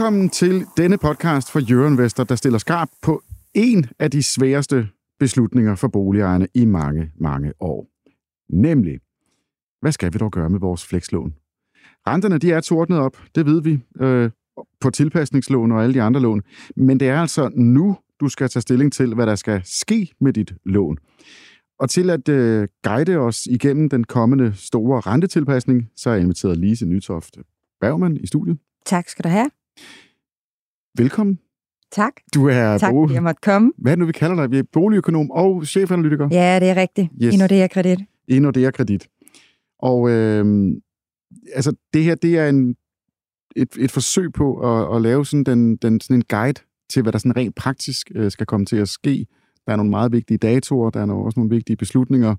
Velkommen til denne podcast for Jørgen Vester, der stiller skarp på en af de sværeste beslutninger for boligejerne i mange, mange år. Nemlig, hvad skal vi dog gøre med vores flekslån? Renterne de er tordnet op, det ved vi, øh, på tilpasningslån og alle de andre lån. Men det er altså nu, du skal tage stilling til, hvad der skal ske med dit lån. Og til at øh, guide os igennem den kommende store rentetilpasning, så er jeg inviteret Lise Nytoft Bergman i studiet. Tak skal du have. Velkommen. Tak. Du er Tak, bo- fordi jeg måtte komme. hvad er det nu, vi kalder dig? Vi er boligøkonom og chefanalytiker Ja, det er rigtigt. Yes. Yes. I Nordea Kredit. i Nordea Kredit. Og øh, altså, det her, det er en, et, et forsøg på at, at lave sådan, den, den, sådan en guide til, hvad der sådan rent praktisk øh, skal komme til at ske. Der er nogle meget vigtige datoer, der er nogle, også nogle vigtige beslutninger,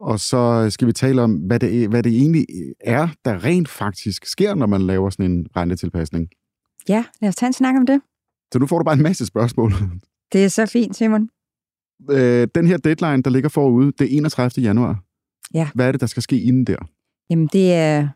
og så skal vi tale om, hvad det, hvad det egentlig er, der rent faktisk sker, når man laver sådan en rentetilpasning. Ja, lad os tage en snak om det. Så nu får du bare en masse spørgsmål. Det er så fint, Simon. Øh, den her deadline, der ligger forude, det er 31. januar. Ja. Hvad er det, der skal ske inden der? Jamen, det er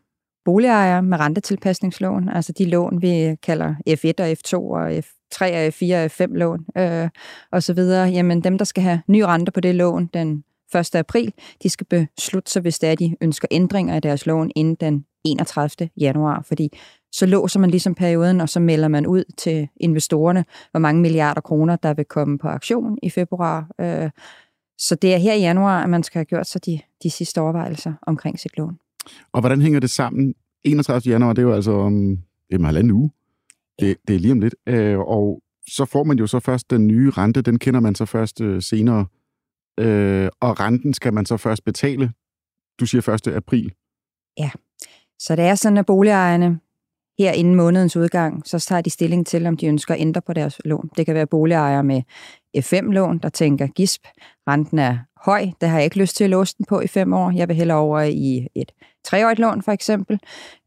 boligejere med rentetilpasningslån, altså de lån, vi kalder F1 og F2 og F3 og F4 og F5 lån øh, og så videre. Jamen, dem, der skal have ny rente på det lån den 1. april, de skal beslutte sig, hvis det er, de ønsker ændringer i deres lån inden den 31. januar, fordi så låser man ligesom perioden, og så melder man ud til investorerne, hvor mange milliarder kroner, der vil komme på aktion i februar. Øh, så det er her i januar, at man skal have gjort sig de, de sidste overvejelser omkring sit lån. Og hvordan hænger det sammen? 31. januar, det er jo altså om om halvanden uge. Det, det er lige om lidt. Øh, og så får man jo så først den nye rente, den kender man så først øh, senere. Øh, og renten skal man så først betale, du siger 1. april. Så det er sådan, at boligejerne her inden månedens udgang, så tager de stilling til, om de ønsker at ændre på deres lån. Det kan være boligejere med F5-lån, der tænker, gisp, renten er høj, det har jeg ikke lyst til at låse den på i fem år. Jeg vil hellere over i et treårigt lån, for eksempel.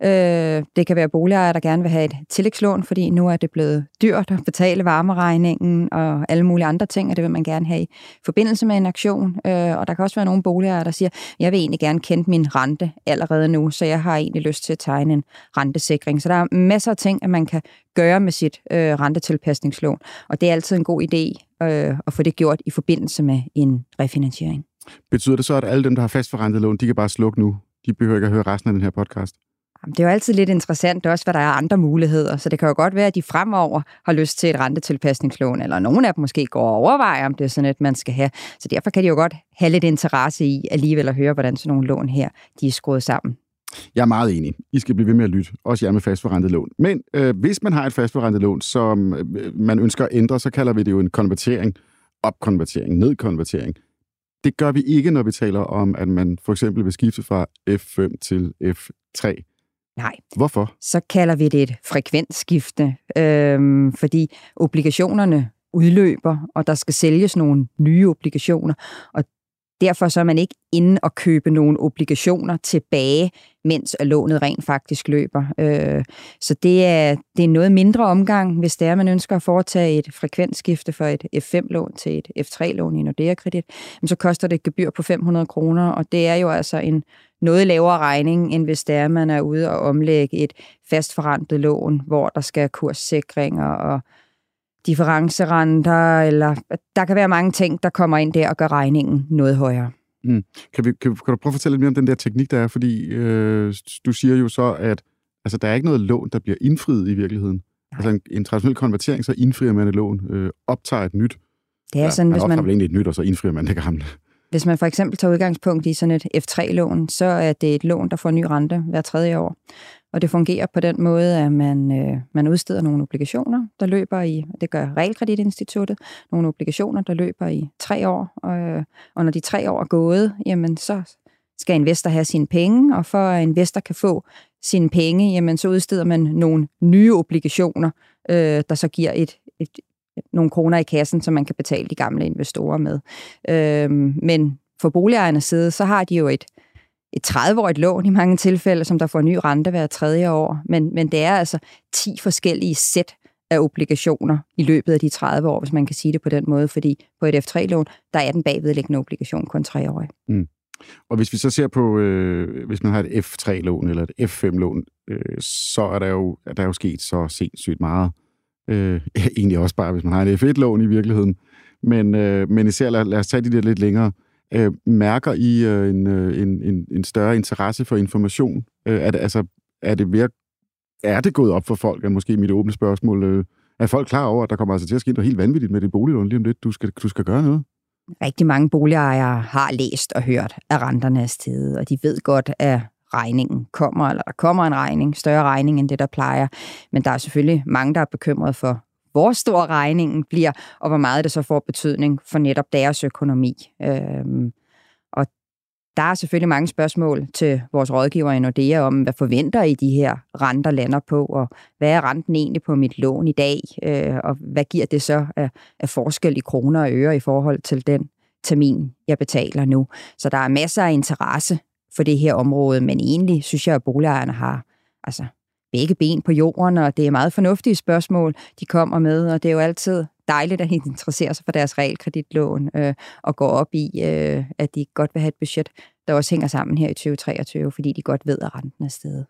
Øh, det kan være boligejere, der gerne vil have et tillægslån, fordi nu er det blevet dyrt at betale varmeregningen og alle mulige andre ting, og det vil man gerne have i forbindelse med en aktion. Øh, og der kan også være nogle boligejere, der siger, jeg vil egentlig gerne kende min rente allerede nu, så jeg har egentlig lyst til at tegne en rentesikring. Så der er masser af ting, at man kan gøre med sit øh, rentetilpasningslån, og det er altid en god idé øh, at få det gjort i forbindelse med en refinansiering. Betyder det så, at alle dem, der har fastforrentet lån, de kan bare slukke nu? De behøver ikke at høre resten af den her podcast. Jamen, Det er jo altid lidt interessant også, hvad der er andre muligheder, så det kan jo godt være, at de fremover har lyst til et rentetilpasningslån, eller nogen af dem måske går og overvejer, om det er sådan et, man skal have. Så derfor kan de jo godt have lidt interesse i alligevel at høre, hvordan sådan nogle lån her, de er skruet sammen. Jeg er meget enig. I skal blive ved med at lytte, også jer med fastforrentet lån. Men øh, hvis man har et fastforrentet lån, som øh, man ønsker at ændre, så kalder vi det jo en konvertering, opkonvertering, nedkonvertering. Det gør vi ikke, når vi taler om, at man for eksempel vil skifte fra F5 til F3. Nej, Hvorfor? så kalder vi det et frekvensskifte, øhm, fordi obligationerne udløber, og der skal sælges nogle nye obligationer, og derfor så er man ikke inde og købe nogle obligationer tilbage, mens at lånet rent faktisk løber. Øh, så det er, det er noget mindre omgang, hvis det er, man ønsker at foretage et frekvensskifte fra et F5-lån til et F3-lån i Nordea Kredit, så koster det et gebyr på 500 kroner, og det er jo altså en noget lavere regning, end hvis det er, man er ude og omlægge et fastforrentet lån, hvor der skal kurssikringer og differencerenter, eller der kan være mange ting, der kommer ind der og gør regningen noget højere. Kan, vi, kan, kan du prøve at fortælle lidt mere om den der teknik, der er? Fordi øh, du siger jo så, at altså, der er ikke noget lån, der bliver indfriet i virkeligheden. Nej. Altså en, en traditionel konvertering, så indfrier man et lån, øh, optager et nyt. Det er sådan, man hvis man, vel egentlig et nyt, og så indfrier man det gamle. hvis man for eksempel tager udgangspunkt i sådan et F3-lån, så er det et lån, der får ny rente hver tredje år. Og det fungerer på den måde, at man, øh, man udsteder nogle obligationer, der løber i, det gør Realkreditinstituttet, nogle obligationer, der løber i tre år. Og, og når de tre år er gået, jamen så skal investor have sine penge, og for at investor kan få sine penge, jamen så udsteder man nogle nye obligationer, øh, der så giver et, et, nogle kroner i kassen, som man kan betale de gamle investorer med. Øh, men for boligejernes side, så har de jo et, et 30-årigt lån i mange tilfælde, som der får ny rente hver tredje år. Men, men det er altså 10 forskellige sæt af obligationer i løbet af de 30 år, hvis man kan sige det på den måde, fordi på et F3-lån, der er den bagvedliggende obligation kun tre år. Mm. Og hvis vi så ser på, øh, hvis man har et F3-lån eller et F5-lån, øh, så er der jo, er der jo sket så sindssygt meget. Øh, egentlig også bare, hvis man har et F1-lån i virkeligheden. Men, øh, men især lad, lad os tage de der lidt længere. Øh, mærker I øh, en, øh, en, en, en større interesse for information? Øh, er, det, altså, er, det ved er det gået op for folk, er måske mit åbne spørgsmål, øh, er folk klar over, at der kommer altså til at ske noget helt vanvittigt med det boliglån lige om lidt? Du skal, du skal gøre noget? Rigtig mange boligejere har læst og hørt, at renterne er steget, og de ved godt, at regningen kommer, eller der kommer en regning, større regning end det, der plejer. Men der er selvfølgelig mange, der er bekymret for, hvor stor regningen bliver, og hvor meget det så får betydning for netop deres økonomi. Øhm, der er selvfølgelig mange spørgsmål til vores rådgiver i Nordea om, hvad forventer I de her renter lander på, og hvad er renten egentlig på mit lån i dag, øh, og hvad giver det så af, af forskel i kroner og øre i forhold til den termin, jeg betaler nu. Så der er masser af interesse for det her område, men egentlig synes jeg, at boligejerne har altså, begge ben på jorden, og det er meget fornuftige spørgsmål, de kommer med, og det er jo altid dejligt, at de interesserer sig for deres realkreditlån øh, og går op i, øh, at de godt vil have et budget, der også hænger sammen her i 2023, fordi de godt ved, at renten er stedet.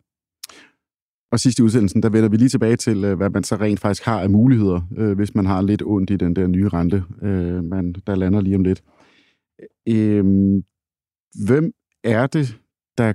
Og sidst i udsendelsen, der vender vi lige tilbage til, øh, hvad man så rent faktisk har af muligheder, øh, hvis man har lidt ondt i den der nye rente, øh, man, der lander lige om lidt. Øh, hvem er det, der...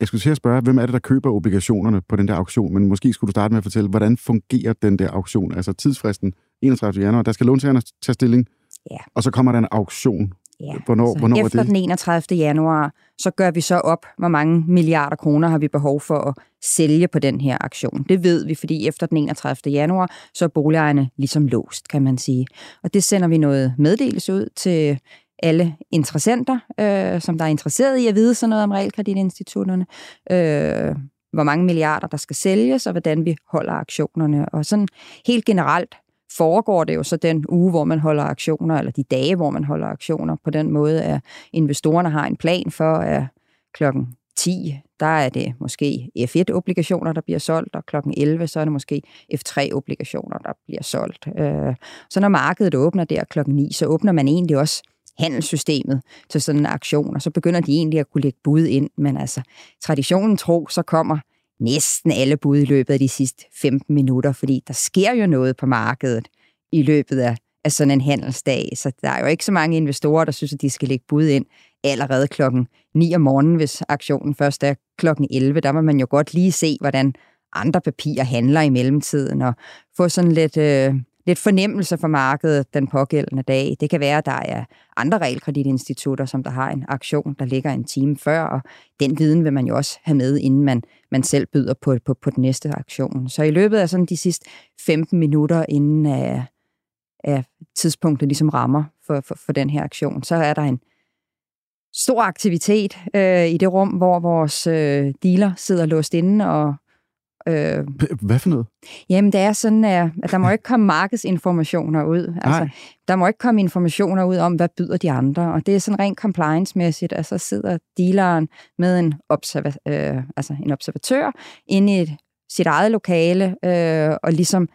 Jeg skulle til at spørge, hvem er det, der køber obligationerne på den der auktion, men måske skulle du starte med at fortælle, hvordan fungerer den der auktion? Altså tidsfristen 31. januar, der skal låntagerne tage stilling, ja. og så kommer der en auktion. Ja, hvornår, altså, hvornår efter er det? den 31. januar, så gør vi så op, hvor mange milliarder kroner har vi behov for at sælge på den her aktion. Det ved vi, fordi efter den 31. januar, så er boligejerne ligesom låst, kan man sige. Og det sender vi noget meddelelse ud til alle interessenter, øh, som der er interesseret i at vide sådan noget om realkreditinstitutterne, øh, hvor mange milliarder der skal sælges, og hvordan vi holder aktionerne. Og sådan helt generelt foregår det jo så den uge, hvor man holder aktioner, eller de dage, hvor man holder aktioner, på den måde, at investorerne har en plan for, at klokken 10, der er det måske F1-obligationer, der bliver solgt, og klokken 11, så er det måske F3-obligationer, der bliver solgt. Øh, så når markedet åbner der klokken 9, så åbner man egentlig også handelssystemet til sådan en aktion, og så begynder de egentlig at kunne lægge bud ind. Men altså, traditionen tro, så kommer næsten alle bud i løbet af de sidste 15 minutter, fordi der sker jo noget på markedet i løbet af, af sådan en handelsdag. Så der er jo ikke så mange investorer, der synes, at de skal lægge bud ind allerede klokken 9 om morgenen, hvis aktionen først er klokken 11. Der må man jo godt lige se, hvordan andre papirer handler i mellemtiden, og få sådan lidt, øh, lidt fornemmelse for markedet den pågældende dag. Det kan være, at der er andre realkreditinstitutter, som der har en aktion, der ligger en time før, og den viden vil man jo også have med, inden man, man selv byder på, på, på den næste aktion. Så i løbet af sådan de sidste 15 minutter, inden af, af tidspunktet ligesom rammer for, for, for den her aktion, så er der en stor aktivitet øh, i det rum, hvor vores øh, dealer sidder låst inde og Øh, Hvad for noget? Jamen, det er sådan, at der må ikke komme markedsinformationer ud. Altså, der må ikke komme informationer ud om, hvad byder de andre. Og det er sådan rent compliance-mæssigt. Altså, sidder dealeren med en, observa- øh, altså en observatør inde i et, sit eget lokale, øh, og ligesom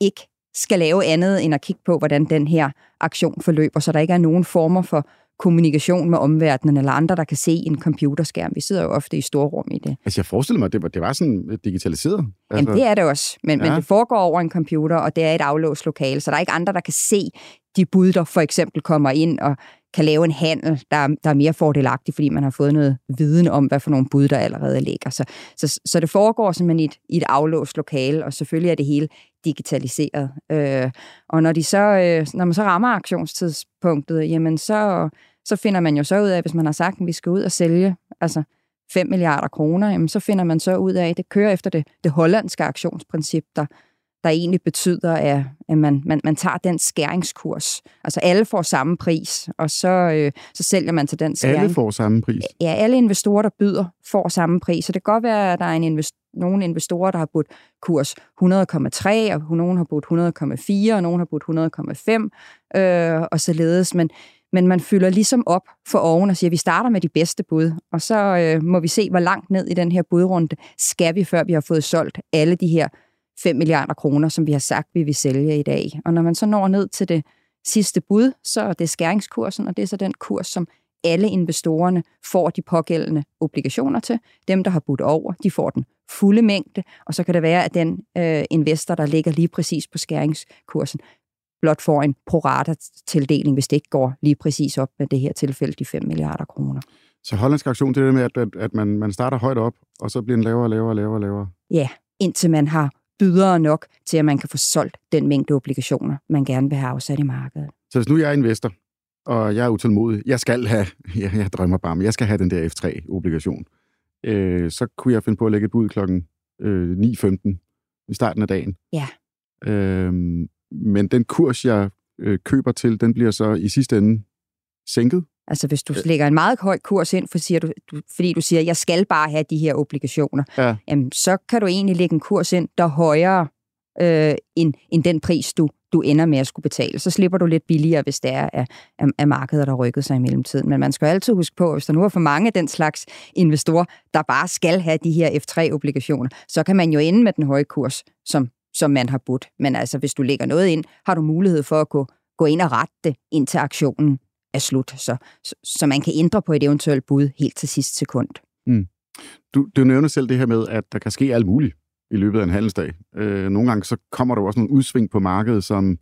ikke skal lave andet end at kigge på, hvordan den her aktion forløber, så der ikke er nogen former for kommunikation med omverdenen eller andre, der kan se en computerskærm. Vi sidder jo ofte i storrum i det. Altså, jeg forestiller mig, at det var, det var sådan digitaliseret. Altså... Jamen, det er det også, men, ja. men det foregår over en computer, og det er et aflåst lokale, så der er ikke andre, der kan se de bud, der for eksempel kommer ind og kan lave en handel, der, der er mere fordelagtig, fordi man har fået noget viden om, hvad for nogle bud, der allerede ligger. Så, så, så det foregår simpelthen i et, i et aflåst lokale, og selvfølgelig er det hele digitaliseret. Øh, og når, de så, øh, når man så rammer aktionstidspunktet, jamen så, så finder man jo så ud af, hvis man har sagt, at vi skal ud og sælge altså 5 milliarder kroner, jamen så finder man så ud af, at det kører efter det, det hollandske aktionsprincip, der der egentlig betyder, at, at man, man, man tager den skæringskurs. Altså alle får samme pris, og så, øh, så sælger man til den skæring. Alle får samme pris? Ja, alle investorer, der byder, får samme pris. Så det kan godt være, at der er en invest- nogle investorer, der har budt kurs 100,3, og nogen har budt 100,4, og nogen har budt 100,5, øh, og således. Men, men man fylder ligesom op for oven og siger, at vi starter med de bedste bud, og så øh, må vi se, hvor langt ned i den her budrunde skal vi, før vi har fået solgt alle de her 5 milliarder kroner, som vi har sagt, vi vil sælge i dag. Og når man så når ned til det sidste bud, så er det skæringskursen, og det er så den kurs, som alle investorerne får de pågældende obligationer til. Dem, der har budt over, de får den fulde mængde, og så kan det være, at den øh, investor, der ligger lige præcis på skæringskursen, blot får en prorata-tildeling, hvis det ikke går lige præcis op med det her tilfælde, de 5 milliarder kroner. Så hollandsk aktion, det er det med, at, at, at man, man starter højt op, og så bliver den lavere, lavere, lavere, lavere? Ja, indtil man har bydere nok til, at man kan få solgt den mængde obligationer, man gerne vil have afsat i markedet. Så hvis nu jeg er investor, og jeg er utålmodig, jeg skal have, jeg, jeg drømmer bare, men jeg skal have den der F3-obligation, øh, så kunne jeg finde på at lægge et bud klokken øh, 9.15 i starten af dagen. Ja. Øh, men den kurs, jeg øh, køber til, den bliver så i sidste ende sænket. Altså hvis du lægger en meget høj kurs ind, for siger du, du, fordi du siger, jeg skal bare have de her obligationer, ja. jamen, så kan du egentlig lægge en kurs ind, der er højere øh, end, end den pris, du, du ender med at skulle betale. Så slipper du lidt billigere, hvis det er af, af markedet, der rykket sig i mellemtiden. Men man skal altid huske på, at hvis der nu er for mange af den slags investorer, der bare skal have de her F3-obligationer, så kan man jo ende med den høje kurs, som, som man har budt. Men altså, hvis du lægger noget ind, har du mulighed for at gå, gå ind og rette det, indtil aktionen er slut. Så, så, så man kan ændre på et eventuelt bud helt til sidste sekund. Mm. Du, du nævner selv det her med, at der kan ske alt muligt i løbet af en handelsdag. Øh, nogle gange så kommer der også nogle udsving på markedet, som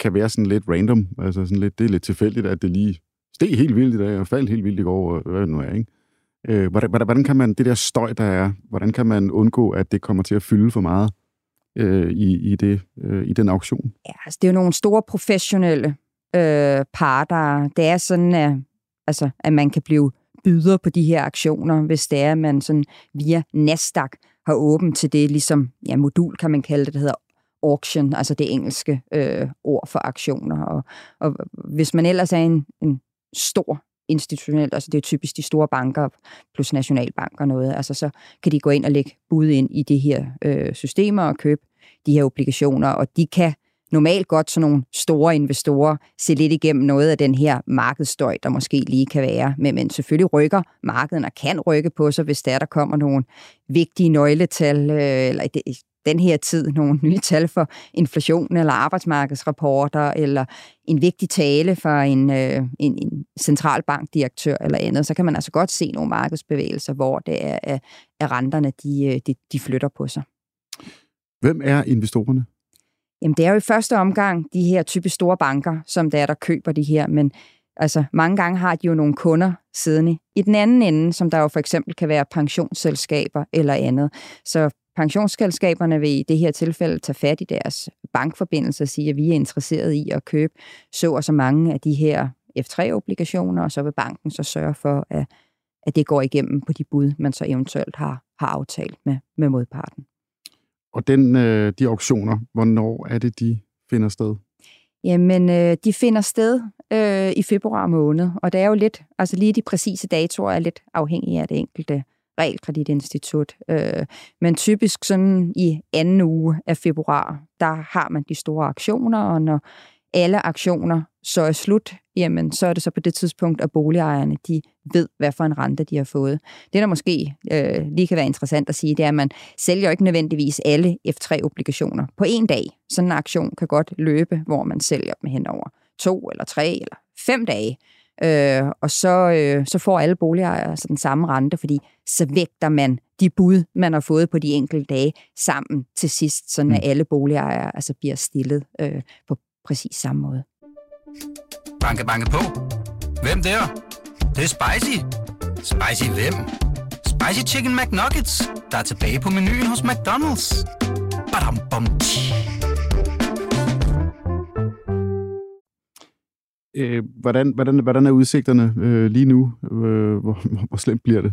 kan være sådan lidt random. Altså sådan lidt, det er lidt tilfældigt, at det lige steg helt vildt i dag, og faldt helt vildt i går, og hvad det nu er, ikke? Øh, hvordan, hvordan kan man, det der støj, der er, hvordan kan man undgå, at det kommer til at fylde for meget øh, i, i, det, øh, i den auktion? Ja, altså det er jo nogle store professionelle øh, parter. Det er sådan, at, altså, at man kan blive byder på de her aktioner, hvis det er, at man sådan via Nasdaq har åbent til det, ligesom ja, modul kan man kalde det, der hedder auction, altså det engelske øh, ord for aktioner. Og, og hvis man ellers er en, en stor institutionelt, altså det er typisk de store banker plus nationalbanker noget, altså så kan de gå ind og lægge bud ind i de her øh, systemer og købe de her obligationer, og de kan normalt godt sådan nogle store investorer se lidt igennem noget af den her markedsstøj, der måske lige kan være. Men, men selvfølgelig rykker markedet og kan rykke på sig, hvis der, der kommer nogle vigtige nøgletal, øh, eller det, den her tid nogle nye tal for inflation eller arbejdsmarkedsrapporter, eller en vigtig tale fra en, øh, en, en centralbankdirektør eller andet, så kan man altså godt se nogle markedsbevægelser, hvor det er, at renterne de, øh, de, de flytter på sig. Hvem er investorerne? Jamen, det er jo i første omgang de her typisk store banker, som der er, der køber de her, men altså, mange gange har de jo nogle kunder siddende i den anden ende, som der jo for eksempel kan være pensionsselskaber eller andet. Så pensionsselskaberne vil i det her tilfælde tage fat i deres bankforbindelse og sige, at vi er interesseret i at købe så og så mange af de her F3-obligationer, og så vil banken så sørge for, at, at det går igennem på de bud, man så eventuelt har, har aftalt med, med modparten. Og den, øh, de auktioner, hvornår er det, de finder sted? Jamen, øh, de finder sted øh, i februar måned, og det er jo lidt, altså lige de præcise datoer er lidt afhængige af det enkelte realkreditinstitut. Øh, men typisk sådan i anden uge af februar, der har man de store aktioner, og når alle aktioner så er slut, jamen så er det så på det tidspunkt, at boligejerne de ved, hvad for en rente de har fået. Det, der måske øh, lige kan være interessant at sige, det er, at man sælger ikke nødvendigvis alle F3-obligationer på en dag. Sådan en aktion kan godt løbe, hvor man sælger dem hen over to eller tre eller fem dage. Øh, og så, øh, så får alle boligejere altså den samme rente, fordi så vægter man de bud, man har fået på de enkelte dage, sammen til sidst, så mm. alle boligejere altså bliver stillet øh, på præcis samme måde. Banke, banke på. Hvem der? Det, det er spicy. Spicy hvem? Spicy Chicken McNuggets, der er tilbage på menuen hos McDonald's. Badum, bom, øh, hvordan, hvordan, hvordan er udsigterne øh, lige nu? Øh, hvor, hvor slemt bliver det?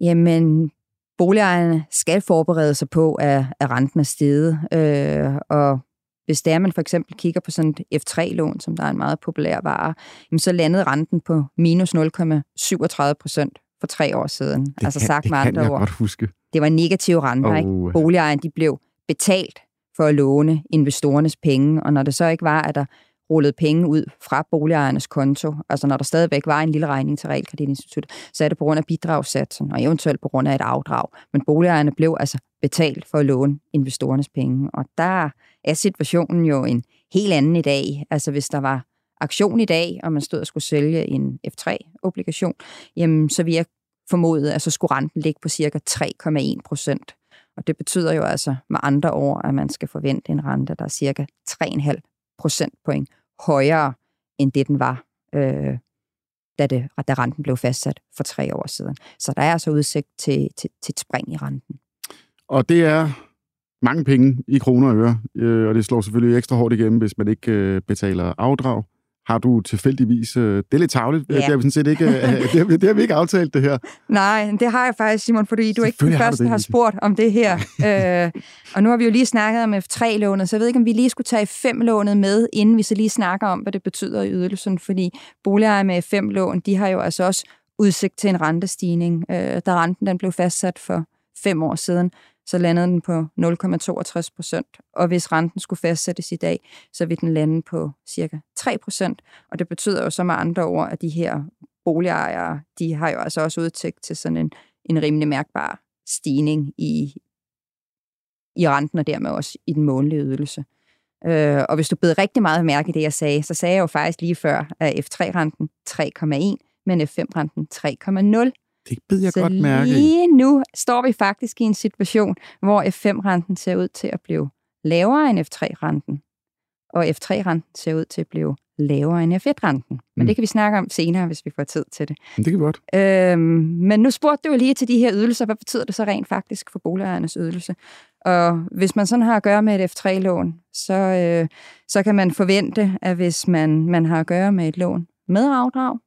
Jamen, boligejerne skal forberede sig på, at, at renten er steget, øh, og hvis det er, man for eksempel kigger på sådan et F3-lån, som der er en meget populær vare, jamen så landede renten på minus 0,37 procent for tre år siden. Det altså kan, sagt det med kan andre jeg ord. godt huske. Det var negative renter, Oh. ikke? Boligejerne, de blev betalt for at låne investorernes penge, og når det så ikke var, at der rullede penge ud fra boligejernes konto, altså når der stadigvæk var en lille regning til realkreditinstituttet, så er det på grund af bidragssatsen, og eventuelt på grund af et afdrag. Men boligejerne blev altså betalt for at låne investorernes penge, og der er situationen jo en helt anden i dag. Altså hvis der var aktion i dag, og man stod og skulle sælge en F3-obligation, jamen så vil jeg formode, at så skulle renten ligge på cirka 3,1 procent. Og det betyder jo altså med andre ord, at man skal forvente en rente, der er cirka 3,5 procentpoint højere, end det den var, øh, da, det, da renten blev fastsat for tre år siden. Så der er altså udsigt til, til, til et spring i renten. Og det er mange penge i kroner og øre, øh, og det slår selvfølgelig ekstra hårdt igennem, hvis man ikke øh, betaler afdrag. Har du tilfældigvis... Øh, det er lidt tavligt, Ja. det har vi sådan set ikke, øh, det, har, vi- det har vi ikke aftalt, det her. Nej, det har jeg faktisk, Simon, fordi du ikke den har første, det, har Lise. spurgt om det her. øh, og nu har vi jo lige snakket om F3-lånet, så jeg ved ikke, om vi lige skulle tage F5-lånet med, inden vi så lige snakker om, hvad det betyder i ydelsen, fordi boligejere med F5-lån, de har jo altså også udsigt til en rentestigning. Øh, da renten den blev fastsat for fem år siden, så landede den på 0,62 procent. Og hvis renten skulle fastsættes i dag, så vil den lande på cirka 3 procent. Og det betyder jo så med andre ord, at de her boligejere, de har jo altså også udsigt til sådan en, en rimelig mærkbar stigning i, i renten, og dermed også i den månedlige ydelse. Øh, og hvis du beder rigtig meget mærke i det, jeg sagde, så sagde jeg jo faktisk lige før, at F3-renten 3,1, men F5-renten 3,0. Det bed jeg så godt mærke lige nu står vi faktisk i en situation, hvor F5-renten ser ud til at blive lavere end F3-renten, og F3-renten ser ud til at blive lavere end F1-renten. Men Mm. det kan vi snakke om senere, hvis vi får tid til det. Men det kan vi godt. Øhm, men nu spurgte du jo lige til de her ydelser. Hvad betyder det så rent faktisk for boligejernes ydelse? Og hvis man sådan har at gøre med et F3-lån, så, øh, så kan man forvente, at hvis man, man har at gøre med et lån med afdrag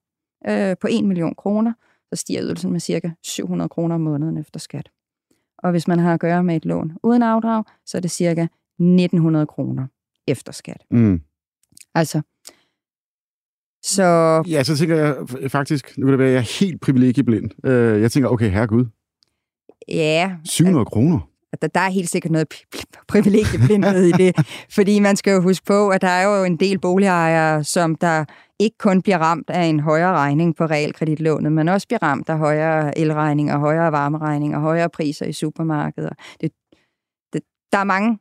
øh, på 1 million kroner, så stiger ydelsen med cirka 700 kroner om måneden efter skat. Og hvis man har at gøre med et lån uden afdrag, så er det cirka 1900 kroner efter skat. Mm. Altså, så Ja, så tænker jeg faktisk, nu kan det være, at jeg er helt privilegieblind. Øh, jeg tænker, okay, herregud, ja, 700 kroner. At der, der er helt sikkert noget pri- pri- privilegieblindhed i det. Fordi man skal jo huske på, at der er jo en del boligejere, som der ikke kun bliver ramt af en højere regning på realkreditlånet, men også bliver ramt af højere elregninger, højere varmeregninger, højere priser i supermarkeder. Det, det, der er mange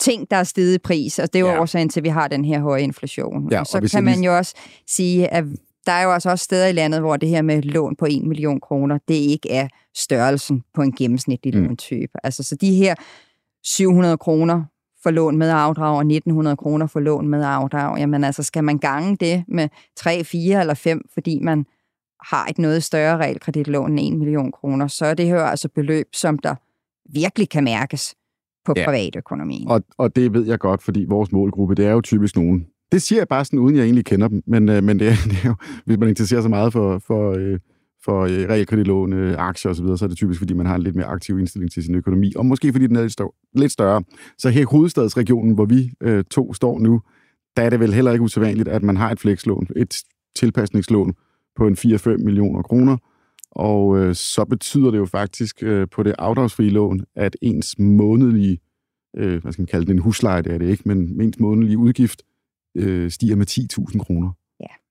ting, der er steget i pris, og det er jo Ja. årsagen til, at vi har den her høje inflation. Ja, og og så hvis kan man jo også sige, at der er jo altså også steder i landet, hvor det her med lån på 1 million kroner, det ikke er størrelsen på en gennemsnitlig Mm. låntype. Altså, så de her 700 kroner for lån med afdrag og 1900 kroner for lån med afdrag, jamen altså, skal man gange det med 3, 4 eller 5, fordi man har et noget større realkreditlån end 1 million kroner, så er det her altså beløb, som der virkelig kan mærkes på ja. privatøkonomien. Og, og det ved jeg godt, fordi vores målgruppe, det er jo typisk nogen. Det siger jeg bare sådan, uden jeg egentlig kender dem. Men, øh, men det, er, det er jo, hvis man interesserer sig meget for, for, øh, for øh, realkreditlån, øh, aktier osv., så er det typisk, fordi man har en lidt mere aktiv indstilling til sin økonomi. Og måske fordi den er lidt, større. lidt større. Så her i hovedstadsregionen, hvor vi øh, to står nu, der er det vel heller ikke usædvanligt, at man har et flekslån, et tilpasningslån på en 4-5 millioner kroner. Og øh, så betyder det jo faktisk øh, på det afdragsfrie lån, at ens månedlige øh, hvad skal man kalde det, en husleje, det er det ikke, men ens månedlige udgift øh, stiger med 10.000 kroner.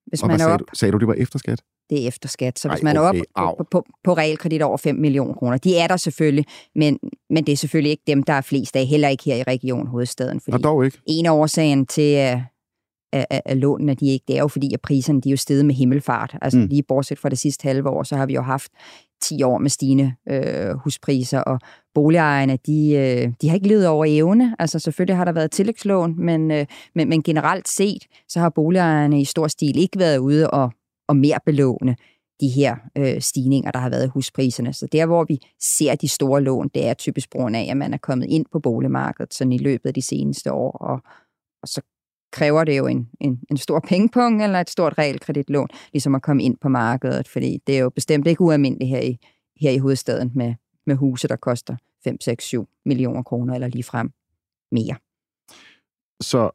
Hvis Og man er sagde op, du? Sagde du, det var efter skat? det er efter skat. Så hvis Ej, man er okay, op au. på, på, på realkredit over 5 millioner kroner, de er der selvfølgelig, men, men det er selvfølgelig ikke dem, der er flest af, heller ikke her i Region Hovedstaden. Fordi Og dog ikke. en af årsagen til, at, at, at, at lånene de ikke, det er jo fordi, at priserne de er jo steget med himmelfart. Altså mm. lige bortset fra det sidste halve år, så har vi jo haft 10 år med stigende øh, huspriser, og boligejerne, de, øh, de har ikke levet over evne. Altså selvfølgelig har der været tillægslån, men, øh, men, men generelt set, så har boligejerne i stor stil ikke været ude og, og mere belåne de her øh, stigninger, der har været i huspriserne. Så der, hvor vi ser de store lån, det er typisk brugen af, at man er kommet ind på boligmarkedet sådan i løbet af de seneste år, og, og så kræver det jo en, en, en stor pengepung eller et stort realkreditlån, ligesom at komme ind på markedet, fordi det er jo bestemt ikke ualmindeligt her i, her i hovedstaden med, med huse, der koster 5, 6, 7 millioner kroner eller lige frem mere. Så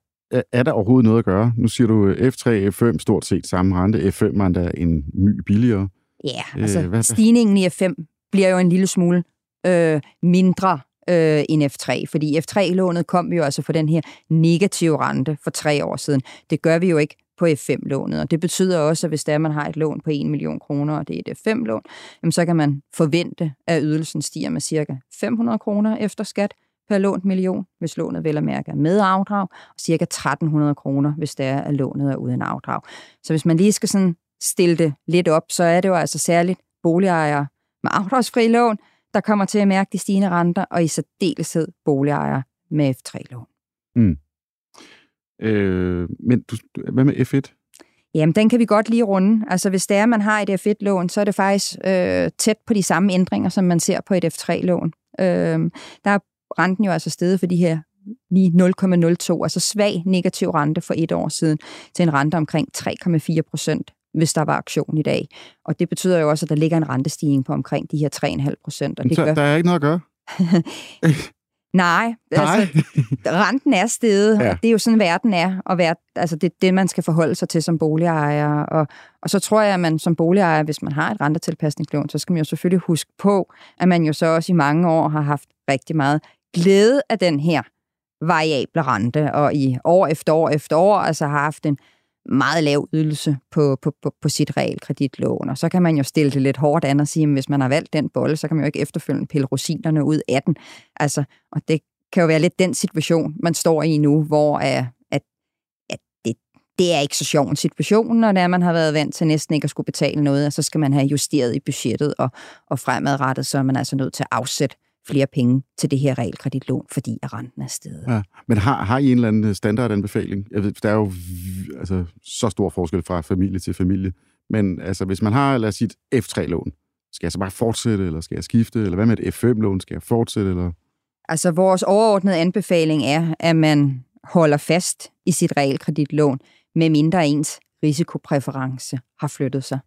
er der overhovedet noget at gøre? Nu siger du F3, F5 stort set samme rente. F5 er endda en my billigere. Ja, altså øh, hvad, stigningen i F5 bliver jo en lille smule øh, mindre øh, end F3, fordi F3-lånet kom jo altså for den her negative rente for tre år siden. Det gør vi jo ikke på F5-lånet, og det betyder også, at hvis der man har et lån på 1 million kroner, og det er et F5-lån, jamen så kan man forvente, at ydelsen stiger med cirka 500 kroner efter skat per lånt million, hvis lånet vel at mærke med afdrag, og cirka 1300 kroner, hvis det er, at lånet er uden afdrag. Så hvis man lige skal sådan stille det lidt op, så er det jo altså særligt boligejere med afdragsfri lån, der kommer til at mærke de stigende renter, og i særdeleshed boligejere med F3-lån. Mm. Øh, men du, hvad med F1? Jamen, den kan vi godt lige runde. Altså, hvis det er, man har et F1-lån, så er det faktisk øh, tæt på de samme ændringer, som man ser på et F3-lån. Øh, der er renten jo altså steget for de her lige 0,02, altså svag negativ rente for et år siden, til en rente omkring 3,4 procent hvis der var aktion i dag. Og det betyder jo også, at der ligger en rentestigning på omkring de her 3,5 procent. Der er ikke noget at gøre? Nej, altså, renten er steget, ja. og det er jo sådan, verden er, og verd, altså, det er det, man skal forholde sig til som boligejer. Og, og så tror jeg, at man som boligejer, hvis man har et rentetilpasningslån, så skal man jo selvfølgelig huske på, at man jo så også i mange år har haft rigtig meget glæde af den her variable rente, og i år efter år efter år, altså har haft en meget lav ydelse på, på, på, på sit realkreditlån. Og så kan man jo stille det lidt hårdt an og sige, at hvis man har valgt den bolle, så kan man jo ikke efterfølgende pille rosinerne ud af den. Altså, og det kan jo være lidt den situation, man står i nu, hvor at, at, at det, det er ikke så sjov en situation, når det er, man har været vant til næsten ikke at skulle betale noget, og så skal man have justeret i budgettet, og, og fremadrettet, så er man altså nødt til at afsætte flere penge til det her realkreditlån, fordi renten er steget. Ja, men har, har I en eller anden standardanbefaling? Jeg ved, der er jo altså, så stor forskel fra familie til familie. Men altså, hvis man har, lad os sige, et F3-lån, skal jeg så bare fortsætte, eller skal jeg skifte? Eller hvad med et F5-lån? Skal jeg fortsætte? Eller? Altså, vores overordnede anbefaling er, at man holder fast i sit realkreditlån, med mindre ens risikopræference har flyttet sig.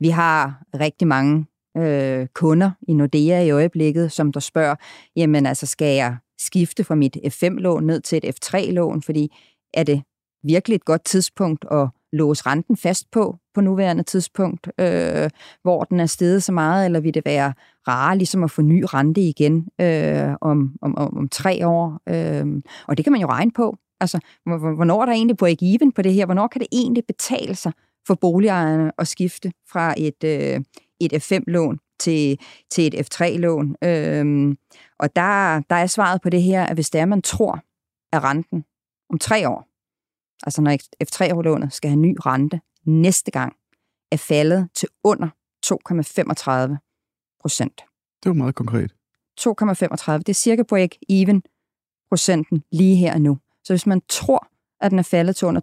Vi har rigtig mange øh, kunder i Nordea i øjeblikket, som der spørger, jamen altså, skal jeg skifte fra mit F5-lån ned til et F3-lån, fordi er det virkelig et godt tidspunkt at låse renten fast på, på nuværende tidspunkt, øh, hvor den er steget så meget, eller vil det være rare ligesom at få ny rente igen øh, om, om, om, om tre år? Øh, og det kan man jo regne på. Altså, hvornår er der egentlig break-even på det her? Hvornår kan det egentlig betale sig for boligejerne at skifte fra et, øh, et F5-lån til, til et F3-lån. Øhm, og der, der er svaret på det her, at hvis det er, man tror, at renten om tre år, altså når F3-lånet skal have ny rente næste gang, er faldet til under 2,35 procent. Det var meget konkret. 2,35. Det er cirka break-even procenten lige her og nu. Så hvis man tror, at den er faldet til under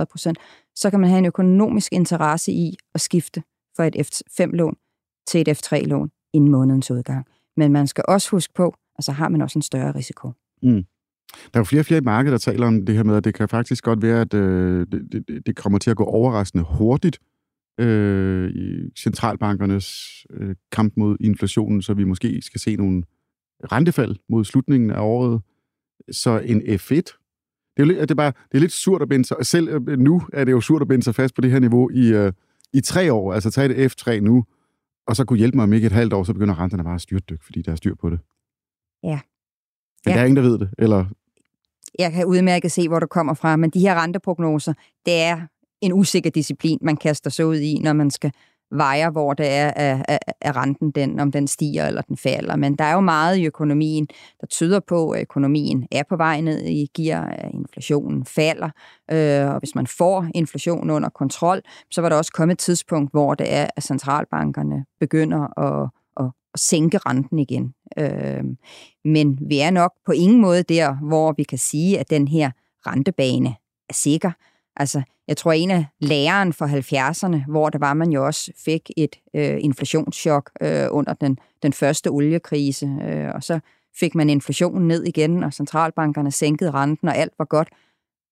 2,35 procent, så kan man have en økonomisk interesse i at skifte fra et F5-lån til et F3-lån inden månedens udgang. Men man skal også huske på, at så har man også en større risiko. Mm. Der er jo flere og flere i markedet, der taler om det her med, at det kan faktisk godt være, at øh, det, det, det kommer til at gå overraskende hurtigt øh, i centralbankernes øh, kamp mod inflationen, så vi måske skal se nogle rentefald mod slutningen af året. Så en F1, det er, jo det er, bare, det er lidt surt at binde sig, selv øh, nu er det jo surt at binde sig fast på det her niveau i, øh, i tre år, altså tag det F3 nu, og så kunne hjælpe mig om ikke et halvt år, så begynder renterne bare at styrtdykke, fordi der er styr på det. Ja. Men ja. der er ingen, der ved det, eller? Jeg kan udmærket se, hvor du kommer fra, men de her renteprognoser, det er en usikker disciplin, man kaster sig ud i, når man skal vejer, hvor det er, at, at renten, den, om den stiger eller den falder. Men der er jo meget i økonomien, der tyder på, at økonomien er på vej ned i gear, inflationen falder. Øh, og hvis man får inflationen under kontrol, så var der også kommet et tidspunkt, hvor det er, at centralbankerne begynder at, at, at sænke renten igen. Øh, men vi er nok på ingen måde der, hvor vi kan sige, at den her rentebane er sikker. Altså, jeg tror, en af læreren for 70'erne, hvor det var, man jo også fik et øh, inflationschok øh, under den, den første oliekrise, øh, og så fik man inflationen ned igen, og centralbankerne sænkede renten, og alt var godt,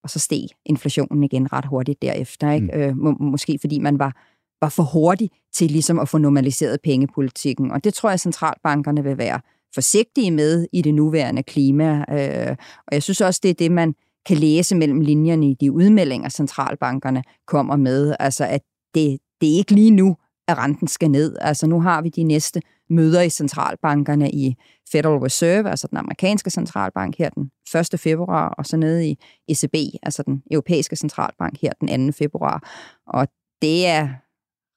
og så steg inflationen igen ret hurtigt derefter. Ikke? Mm. Øh, må, måske fordi man var var for hurtig til ligesom at få normaliseret pengepolitikken. Og det tror jeg, centralbankerne vil være forsigtige med i det nuværende klima. Øh, og jeg synes også, det er det, man kan læse mellem linjerne i de udmeldinger, centralbankerne kommer med. Altså, at det, det er ikke lige nu, at renten skal ned. Altså, nu har vi de næste møder i centralbankerne i Federal Reserve, altså den amerikanske centralbank her den 1. februar, og så nede i ECB, altså den europæiske centralbank her den 2. februar. Og det er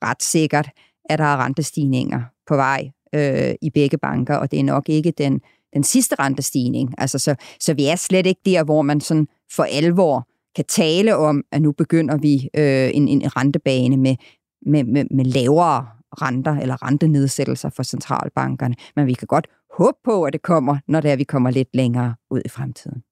ret sikkert, at der er rentestigninger på vej øh, i begge banker, og det er nok ikke den, den sidste rentestigning. Altså, så, så vi er slet ikke der, hvor man sådan for alvor kan tale om, at nu begynder vi øh, en, en rentebane med, med, med, med lavere renter eller rentenedsættelser for centralbankerne. Men vi kan godt håbe på, at det kommer, når det er, vi kommer lidt længere ud i fremtiden.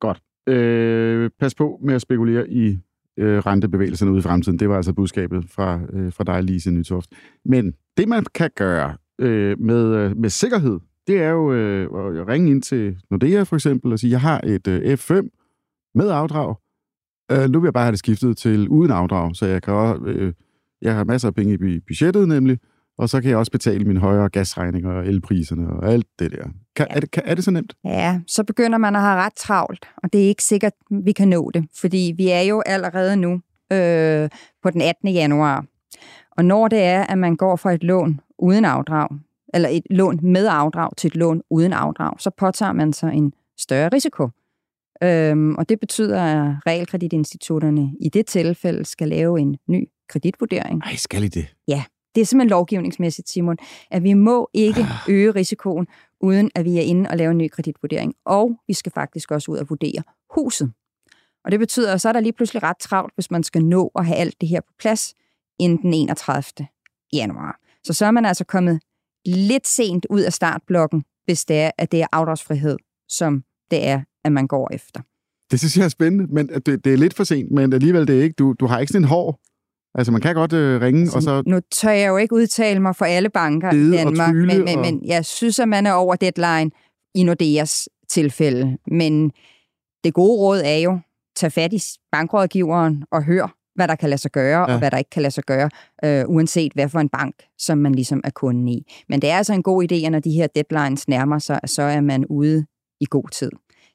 Godt. Øh, pas på med at spekulere i øh, rentebevægelserne ud i fremtiden. Det var altså budskabet fra, øh, fra dig, Lise Nytoft. Men det, man kan gøre øh, med, øh, med sikkerhed, det er jo øh, at ringe ind til Nordea for eksempel og sige, jeg har et øh, F5 med afdrag. Øh, nu vil jeg bare have det skiftet til uden afdrag, så jeg kan også, øh, jeg har masser af penge i budgettet nemlig, og så kan jeg også betale mine højere gasregninger og elpriserne og alt det der. Kan, ja. er, det, kan, er det så nemt? Ja, så begynder man at have ret travlt, og det er ikke sikkert, vi kan nå det, fordi vi er jo allerede nu øh, på den 18. januar. Og når det er, at man går fra et lån uden afdrag, eller et lån med afdrag til et lån uden afdrag, så påtager man sig en større risiko. Øhm, og det betyder, at realkreditinstitutterne i det tilfælde skal lave en ny kreditvurdering. Nej, skal I det? Ja, det er simpelthen lovgivningsmæssigt, Simon, at vi må ikke ah. øge risikoen, uden at vi er inde og lave en ny kreditvurdering. Og vi skal faktisk også ud og vurdere huset. Og det betyder, at så er der lige pludselig ret travlt, hvis man skal nå at have alt det her på plads inden den 31. januar. Så så er man altså kommet lidt sent ud af startblokken, hvis det er, at det er afdragsfrihed, som det er, at man går efter. Det synes jeg er spændende, men det, det er lidt for sent, men alligevel det er ikke. Du, du har ikke sådan en hård Altså, man kan godt øh, ringe, altså, og så... Nu tør jeg jo ikke udtale mig for alle banker i Danmark, men, men, og... men jeg synes, at man er over deadline i Nordeas tilfælde. Men det gode råd er jo, tag fat i bankrådgiveren og hør, hvad der kan lade sig gøre, ja. og hvad der ikke kan lade sig gøre, øh, uanset hvad for en bank, som man ligesom er kunden i. Men det er altså en god idé, at når de her deadlines nærmer sig, så er man ude i god tid.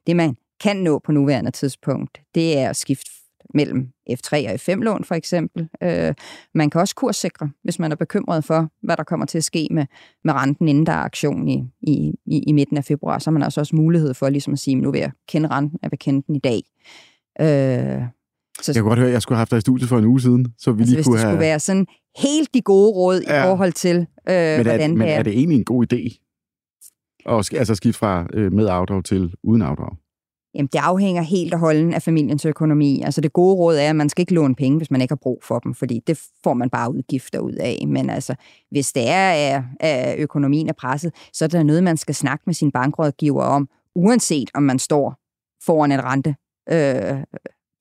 Det, man kan nå på nuværende tidspunkt, det er at skifte mellem F3 og F5-lån for eksempel. Øh, man kan også kurssikre, hvis man er bekymret for, hvad der kommer til at ske med, med renten, inden der er aktion i, i, i midten af februar. Så har man altså også mulighed for ligesom at sige, nu vil jeg kende renten, jeg vil kende den i dag. Øh, så, jeg kunne godt høre, at jeg skulle have haft dig i studiet for en uge siden, så vi altså, lige hvis kunne det have... skulle være sådan helt de gode råd ja. i forhold til, øh, men er, hvordan Men er det egentlig en god idé? At altså skifte fra øh, med afdrag til uden afdrag? Jamen, det afhænger helt og holdent af familiens økonomi. Altså, det gode råd er, at man skal ikke låne penge, hvis man ikke har brug for dem, fordi det får man bare udgifter ud af. Men altså, hvis det er, at økonomien er presset, så er der noget, man skal snakke med sin bankrådgiver om, uanset om man står foran en rente. Øh,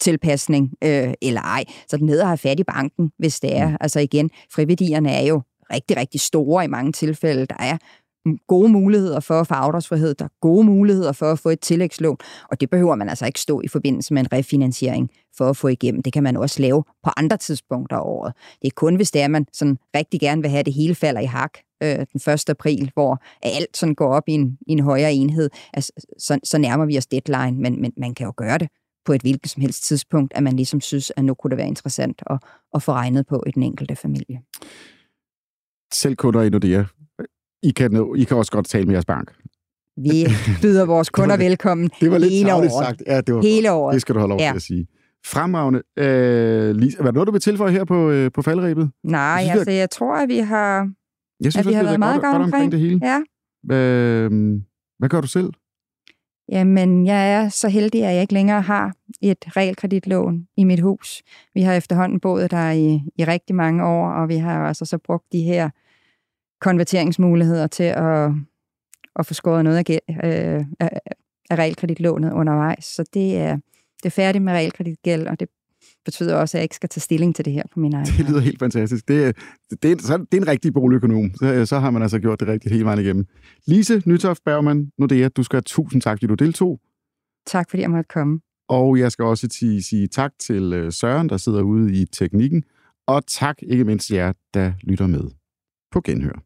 tilpasning øh, eller ej. Så den nede har fat i banken, hvis det er. Mm. Altså igen, friværdierne er jo rigtig, rigtig store i mange tilfælde. Der er gode muligheder for at få afdragsfrihed, der er gode muligheder for at få et tillægslån, og det behøver man altså ikke stå i forbindelse med en refinansiering for at få igennem. Det kan man også lave på andre tidspunkter af året. Det er kun, hvis det er, at man sådan rigtig gerne vil have, at det hele falder i hak øh, den 1. april, hvor alt sådan går op i en, i en højere enhed, altså, så, så nærmer vi os deadline, men, men man kan jo gøre det på et hvilket som helst tidspunkt, at man ligesom synes, at nu kunne det være interessant at, at få regnet på i den enkelte familie. Selv kunder i Nordea i kan, I kan også godt tale med jeres bank. Vi byder vores kunder velkommen Det var lidt hele året. sagt. Ja, det var hele året. Det skal du holde lov ja. til at sige. Fremragende. Øh, Lise, var det noget, du vil tilføje her på, øh, på faldrebet? Nej, jeg synes, altså, jeg tror, at vi har, jeg synes, at vi har været meget godt, godt omkring. det hele. Ja. Øh, hvad gør du selv? Jamen, jeg er så heldig, at jeg ikke længere har et realkreditlån i mit hus. Vi har efterhånden boet der i, i rigtig mange år, og vi har altså så brugt de her konverteringsmuligheder til at, at få skåret noget af, øh, af, af realkreditlånet undervejs. Så det er, det er færdigt med realkreditgæld, og det betyder også, at jeg ikke skal tage stilling til det her på min egen Det lyder helt fantastisk. Det, er, det, er, så, det er en rigtig boligøkonom. Så, så har man altså gjort det rigtigt hele vejen igennem. Lise Nytoft Bergman, Nordea, du skal have tusind tak, fordi du deltog. Tak, fordi jeg måtte komme. Og jeg skal også sige, sige tak til øh, Søren, der sidder ude i teknikken. Og tak ikke mindst jer, der lytter med. På genhør.